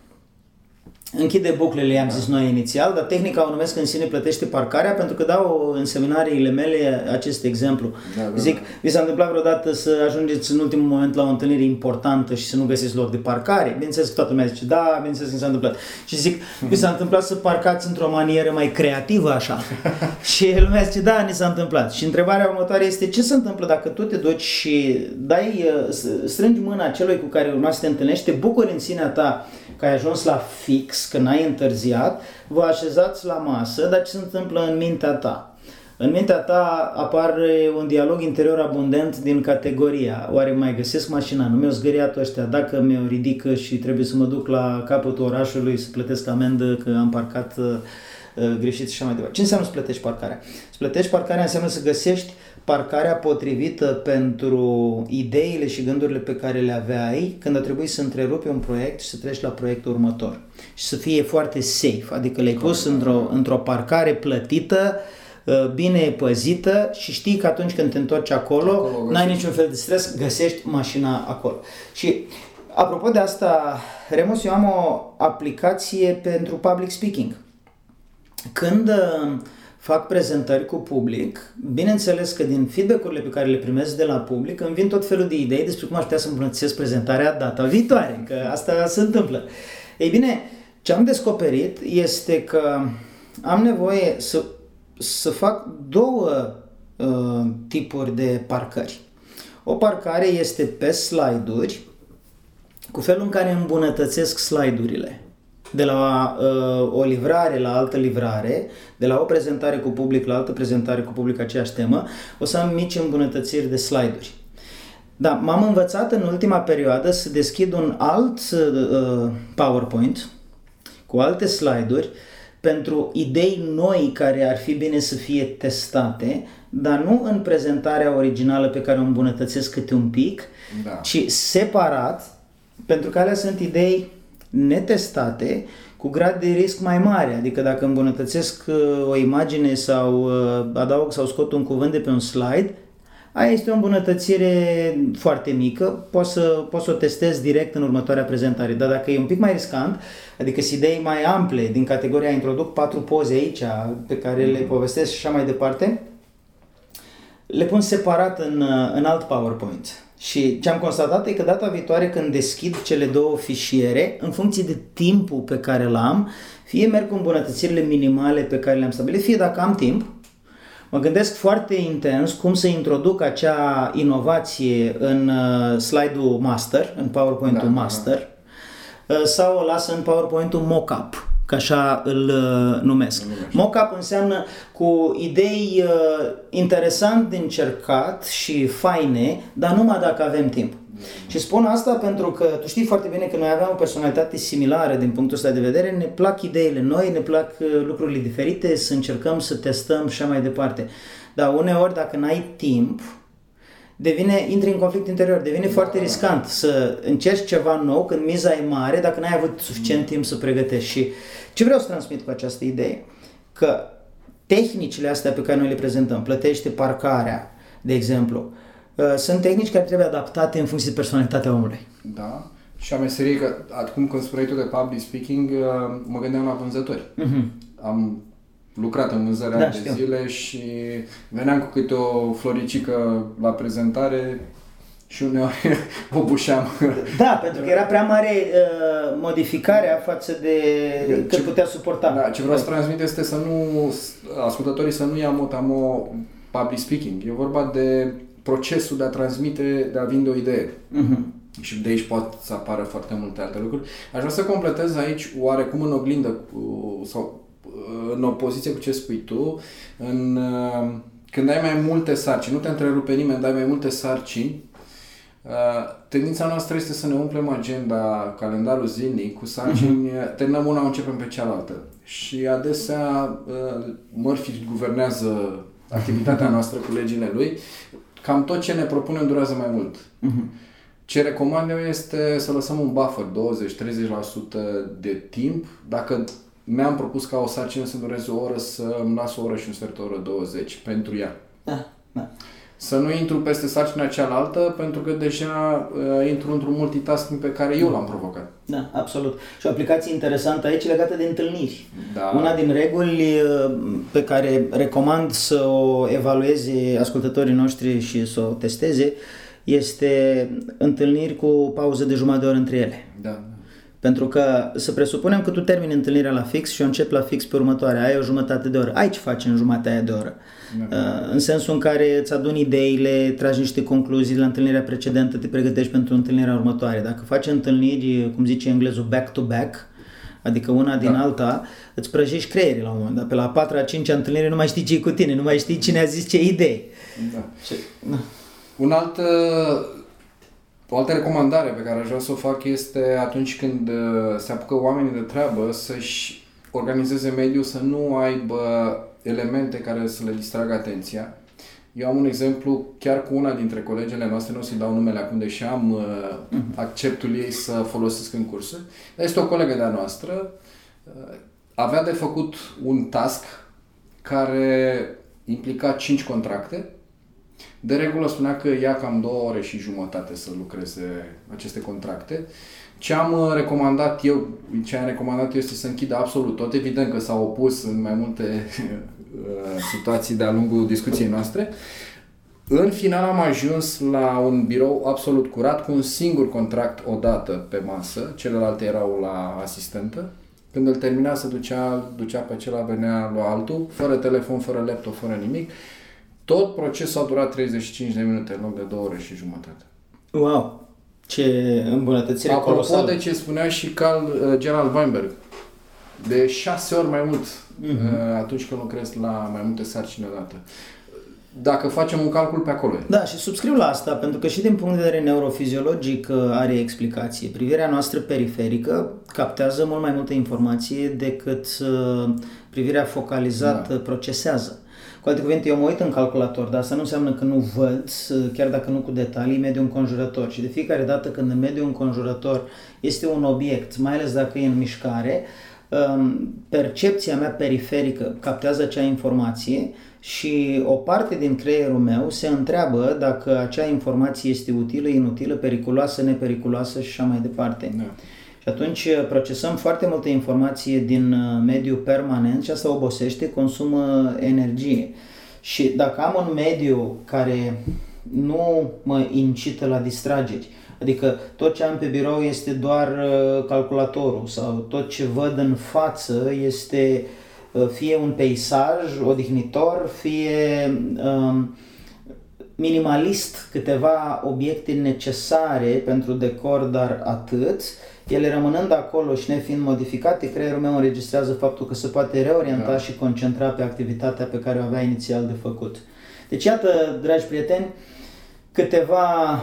închide buclele, i-am zis noi inițial, dar tehnica o numesc în sine plătește parcarea pentru că dau în seminariile mele acest exemplu. Da, da, Zic, da. vi s-a întâmplat vreodată să ajungeți în ultimul moment la o întâlnire importantă și să nu găsiți loc de parcare? Bineînțeles că toată lumea zice, da, bineînțeles că mi s-a întâmplat. Și zic, vi s-a întâmplat să parcați într-o manieră mai creativă așa? [LAUGHS] și lumea zice, da, ni s-a întâmplat. Și întrebarea următoare este, ce se întâmplă dacă tu te duci și dai, strângi mâna celui cu care urma să te întâlnești, te bucuri în sinea ta că ai ajuns la fix, că n-ai întârziat, vă așezați la masă, dar ce se întâmplă în mintea ta? În mintea ta apare un dialog interior abundent din categoria Oare mai găsesc mașina? Nu mi-au zgăriat ăștia? Dacă mi-o ridică și trebuie să mă duc la capătul orașului să plătesc amendă că am parcat uh, uh greșit și așa mai departe. Ce înseamnă să plătești parcarea? Să plătești parcarea înseamnă să găsești parcarea potrivită pentru ideile și gândurile pe care le aveai când a trebuit să întrerupi un proiect și să treci la proiectul următor. Și să fie foarte safe, adică le-ai pus într-o, într-o parcare plătită, uh, bine păzită și știi că atunci când te întorci acolo, acolo n-ai niciun fel de stres, găsești mașina acolo. Și apropo de asta, Remus, eu am o aplicație pentru public speaking. Când uh, fac prezentări cu public, bineînțeles că din feedback-urile pe care le primesc de la public îmi vin tot felul de idei despre cum aș putea să îmbunătățesc prezentarea data viitoare, că asta se întâmplă. Ei bine, ce am descoperit este că am nevoie să, să fac două uh, tipuri de parcări. O parcare este pe slide-uri, cu felul în care îmbunătățesc slide-urile de la uh, o livrare la altă livrare, de la o prezentare cu public la altă prezentare cu public aceeași temă, o să am mici îmbunătățiri de slide-uri. Da, m-am învățat în ultima perioadă să deschid un alt uh, PowerPoint cu alte slide-uri pentru idei noi care ar fi bine să fie testate, dar nu în prezentarea originală pe care o îmbunătățesc câte un pic, da. ci separat, pentru că alea sunt idei netestate cu grad de risc mai mare. Adică dacă îmbunătățesc uh, o imagine sau uh, adaug sau scot un cuvânt de pe un slide, aia este o îmbunătățire foarte mică, poți să, poți să o testezi direct în următoarea prezentare. Dar dacă e un pic mai riscant, adică sunt idei mai ample din categoria introduc patru poze aici pe care le povestesc și așa mai departe, le pun separat în, uh, în alt PowerPoint Și ce am constatat e că data viitoare când deschid cele două fișiere, în funcție de timpul pe care l-am, fie merg cu îmbunătățirile minimale pe care le-am stabilit, fie dacă am timp, mă gândesc foarte intens cum să introduc acea inovație în uh, slide-ul master, în PowerPoint-ul Da, da, master, uh, sau o las în PowerPoint-ul mock-up, că așa îl uh, numesc. Mock-up înseamnă cu idei uh, interesant de încercat și faine, dar numai dacă avem timp. Și spun asta pentru că tu știi foarte bine că noi aveam o personalitate similară din punctul ăsta de vedere, ne plac ideile noi, ne plac uh, lucrurile diferite, să încercăm să testăm și așa mai departe. Dar uneori dacă n-ai timp, devine, intri în conflict interior, devine foarte riscant să încerci ceva nou când miza e mare dacă n-ai avut suficient timp să pregătești. Și ce vreau să transmit cu această idee? Că tehnicile astea pe care noi le prezentăm, plătește parcarea, de exemplu, uh, sunt tehnici care trebuie adaptate în funcție de personalitatea omului. Da. Și a meseriei, că acum când spuneai tu de public speaking, uh, mă gândeam la vânzători. Am lucrat în vânzărea Da, de știu. zile și veneam cu câte o floricică la prezentare și uneori [LAUGHS] o bușeam. Da, pentru că era prea mare uh, modificarea față de cât Ce- putea suporta. Da, ce vreau să transmit este să nu, ascultătorii să nu ia motamo public speaking. E vorba de procesul de a transmite, de a vinde o idee. Mhm. Și de aici pot să apară foarte multe alte lucruri. Aș vrea să completez aici oarecum în oglindă cu, sau în opoziție cu ce spui tu, în, uh, când ai mai multe sarcini, nu te întrerupe nimeni, dar ai mai multe sarcini, uh, tendința noastră este să ne umplem agenda, calendarul zilnic cu sarcini, terminăm una, începem pe cealaltă. Și adesea uh, Murphy guvernează activitatea [LAUGHS] noastră cu legile lui, cam tot ce ne propunem durează mai mult. Ce recomand eu este să lăsăm un buffer, 20-30% de timp. Dacă mi-am propus ca o sarcină să dureze o oră, să îmi las o oră și un sfert de oră 20 pentru ea. Da, da. Să nu intru peste sarcina cealaltă, pentru că deja uh, intru într-un multitasking pe care eu l-am provocat. Da, absolut. Și o aplicație interesantă aici legată de întâlniri. Da. Una din reguli uh, pe care recomand să o evalueze ascultătorii noștri și să o testeze este întâlniri cu pauză de jumătate de oră între ele. Da. Pentru că să presupunem că tu termini întâlnirea la fix și o începi la fix pe următoarea, ai o jumătate de oră. Ai ce faci în jumătatea aia de oră. Da. Uh, În sensul în care îți aduni ideile, tragi niște concluzii la întâlnirea precedentă, te pregătești pentru întâlnirea următoare. Dacă faci întâlniri, cum zice englezul, back-to-back, adică una din Da. alta, îți prăjești creierii la un moment dat. Pe la a patra, a cincea întâlnire nu mai știi ce cu tine, nu mai știi cine a zis ce idee. da. Ce... Da. Un alt, uh, o altă recomandare pe care aș vrea să o fac este atunci când uh, se apucă oamenii de treabă să-și organizeze mediul, să nu aibă elemente care să le distragă atenția. Eu am un exemplu chiar cu una dintre colegele noastre, nu o să-i dau numele acum, deși am uh, acceptul ei să folosesc în cursuri, dar este o colegă de-a noastră, uh, avea de făcut un task care implica 5 contracte, de regulă spunea că ia cam două ore și jumătate să lucreze aceste contracte. Ce am uh, recomandat eu, ce am recomandat eu este să închidă absolut tot. Evident că s-a opus în mai multe [LAUGHS] uh, situații de-a lungul discuției noastre. În final am ajuns la un birou absolut curat cu un singur contract odată pe masă, celelalte erau la asistentă. Când îl termina, se ducea, ducea pe acela, venea la altul, fără telefon, fără laptop, fără nimic. Tot procesul a durat 35 de minute în loc de 2 ore și jumătate. Wow! Ce îmbunătățire Apropo colosală. de ce spunea și Carl uh, Gerald Weinberg, de șase ori mai mult uh, atunci când lucrezi la mai multe sarcini odată. Dacă facem un calcul pe acolo. e. Da, și subscriu la asta, pentru că și din punct de vedere neurofiziologic uh, are explicație. Privirea noastră periferică captează mult mai multă informație decât uh, privirea focalizată da. procesează. Cu alte cuvinte, eu mă uit în calculator, dar asta nu înseamnă că nu văd, uh, chiar dacă nu cu detalii, mediul înconjurător. Și de fiecare dată când în mediul înconjurător este un obiect, mai ales dacă e în mișcare, um, percepția mea periferică captează acea informație și o parte din creierul meu se întreabă dacă acea informație este utilă, inutilă, periculoasă, nepericuloasă și așa mai departe. Da. Și atunci uh, procesăm foarte multă informație din uh, mediu permanent și asta obosește, consumă energie. Și dacă am un mediu care nu mă incită la distrageri. Adică tot ce am pe birou este doar uh, calculatorul sau tot ce văd în față este uh, fie un peisaj odihnitor, fie um, minimalist, câteva obiecte necesare pentru decor, dar atât. Ele rămânând acolo și nefiind modificate, creierul meu înregistrează faptul că se poate reorienta da. și concentra pe activitatea pe care o avea inițial de făcut. Deci iată, dragi prieteni, câteva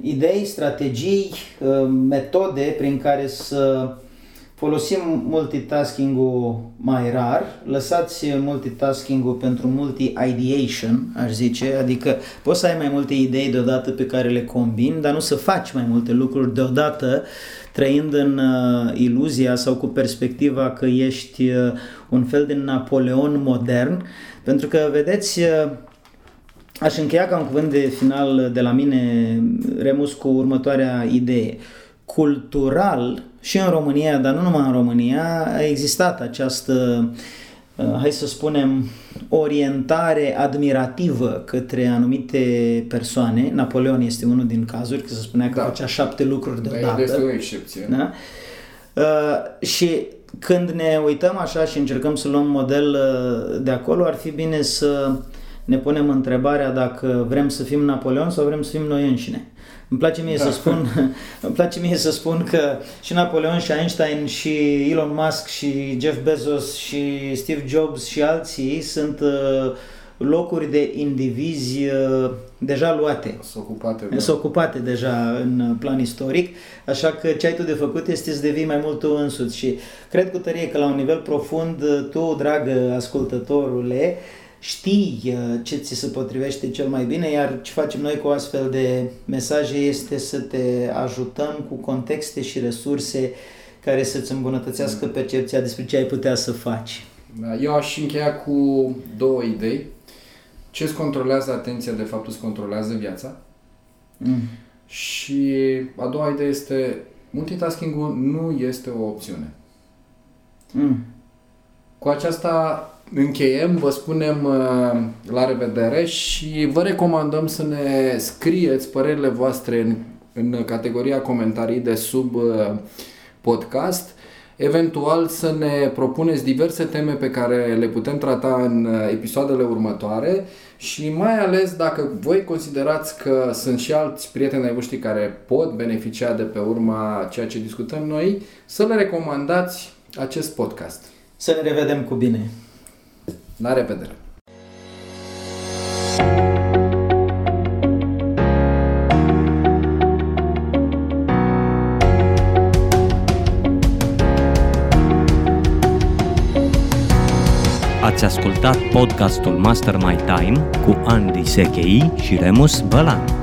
idei, strategii, uh, metode prin care să folosim multitasking-ul mai rar, lăsați multitasking-ul pentru multi-ideation, aș zice, adică poți să ai mai multe idei deodată pe care le combini, dar nu să faci mai multe lucruri deodată, trăind în uh, iluzia sau cu perspectiva că ești uh, un fel de Napoleon modern, pentru că, vedeți, uh, Aș încheia ca un cuvânt de final de la mine, Remus, cu următoarea idee. Cultural, și în România, dar nu numai în România, a existat această, uh, hai să spunem, orientare admirativă către anumite persoane. Napoleon este unul din cazuri, că se spunea că da. făcea șapte lucruri deodată. Este o excepție. Da? Uh, și când ne uităm așa și încercăm să luăm model uh, de acolo, ar fi bine să uh, ne punem întrebarea dacă vrem să fim Napoleon sau vrem să fim noi înșine. Îmi place mie da. să spun, [LAUGHS] îmi place mie să spun că și Napoleon și Einstein și Elon Musk și Jeff Bezos și Steve Jobs și alții sunt uh, locuri de indivizi uh, deja luate. Sunt ocupate. Da. Sunt ocupate deja în plan istoric, așa că ce ai tu de făcut este să devii mai mult tu însuți și cred cu tărie că la un nivel profund tu, dragă ascultătorule, știi uh, ce ți se potrivește cel mai bine, iar ce facem noi cu astfel de mesaje este să te ajutăm cu contexte și resurse care să-ți îmbunătățească percepția despre ce ai putea să faci. Da, eu aș încheia cu două idei. Ce îți controlează atenția, de fapt îți controlează viața. Mm. Și a doua idee este multitasking-ul nu este o opțiune. Mm. Cu aceasta încheiem, vă spunem uh, la revedere și vă recomandăm să ne scrieți părerile voastre în, în categoria comentarii de sub uh, podcast. Eventual să ne propuneți diverse teme pe care le putem trata în uh, episoadele următoare și mai ales dacă voi considerați că sunt și alți prieteni ai voștri care pot beneficia de pe urma ceea ce discutăm noi, să le recomandați acest podcast. Să ne revedem cu bine! La revedere! Ați ascultat podcastul Master My Time cu Andy Sechei și Remus Bălan.